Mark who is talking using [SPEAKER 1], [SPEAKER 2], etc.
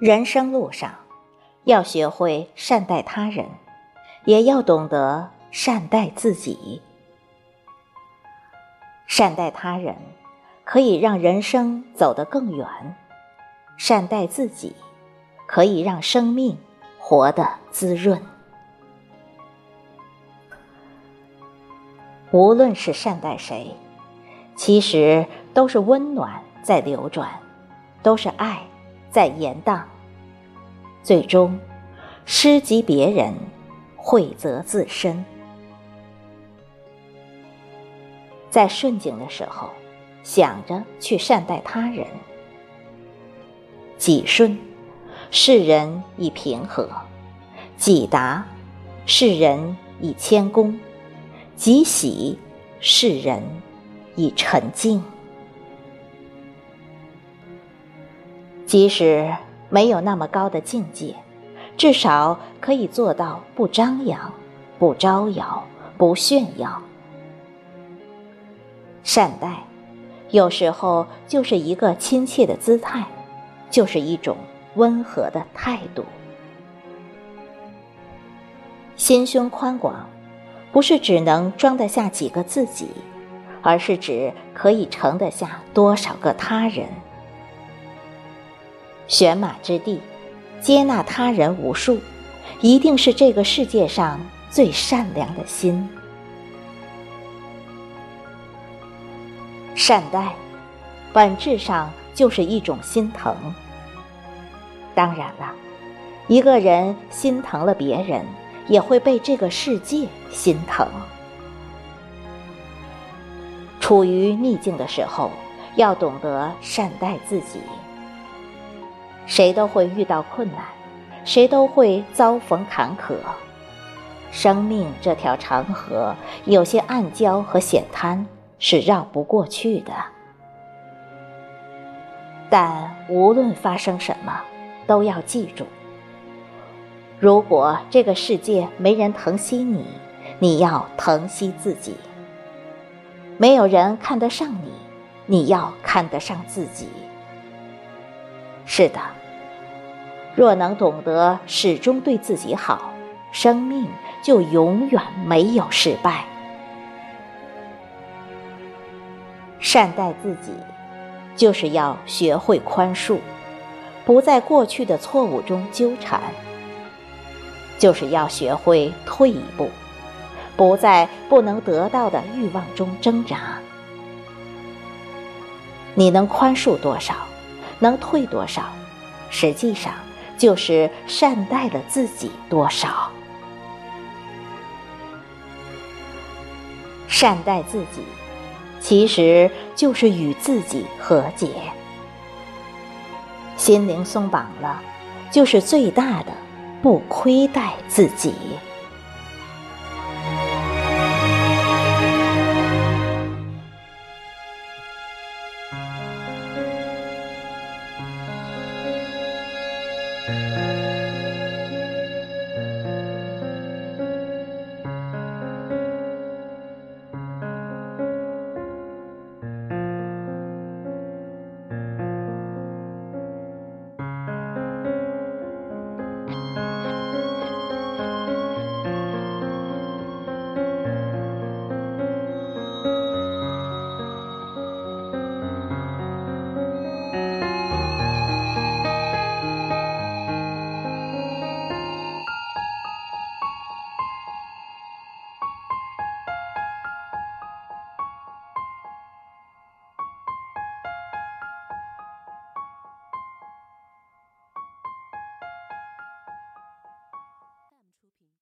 [SPEAKER 1] 人生路上，要学会善待他人，也要懂得善待自己。善待他人，可以让人生走得更远；善待自己，可以让生命活得滋润。无论是善待谁，其实都是温暖在流转，都是爱。在延宕，最终施及别人，惠泽自身。在顺境的时候，想着去善待他人；己顺，世人以平和；己达，世人以谦恭；己喜，世人以沉静。即使没有那么高的境界，至少可以做到不张扬、不招摇、不炫耀。善待，有时候就是一个亲切的姿态，就是一种温和的态度。心胸宽广，不是只能装得下几个自己，而是指可以盛得下多少个他人。选马之地，接纳他人无数，一定是这个世界上最善良的心。善待，本质上就是一种心疼。当然了，一个人心疼了别人，也会被这个世界心疼。处于逆境的时候，要懂得善待自己。谁都会遇到困难，谁都会遭逢坎坷。生命这条长河，有些暗礁和险滩是绕不过去的。但无论发生什么，都要记住：如果这个世界没人疼惜你，你要疼惜自己；没有人看得上你，你要看得上自己。是的。若能懂得始终对自己好，生命就永远没有失败。善待自己，就是要学会宽恕，不在过去的错误中纠缠；就是要学会退一步，不在不能得到的欲望中挣扎。你能宽恕多少，能退多少，实际上。就是善待了自己多少，善待自己，其实就是与自己和解。心灵松绑了，就是最大的不亏待自己。Música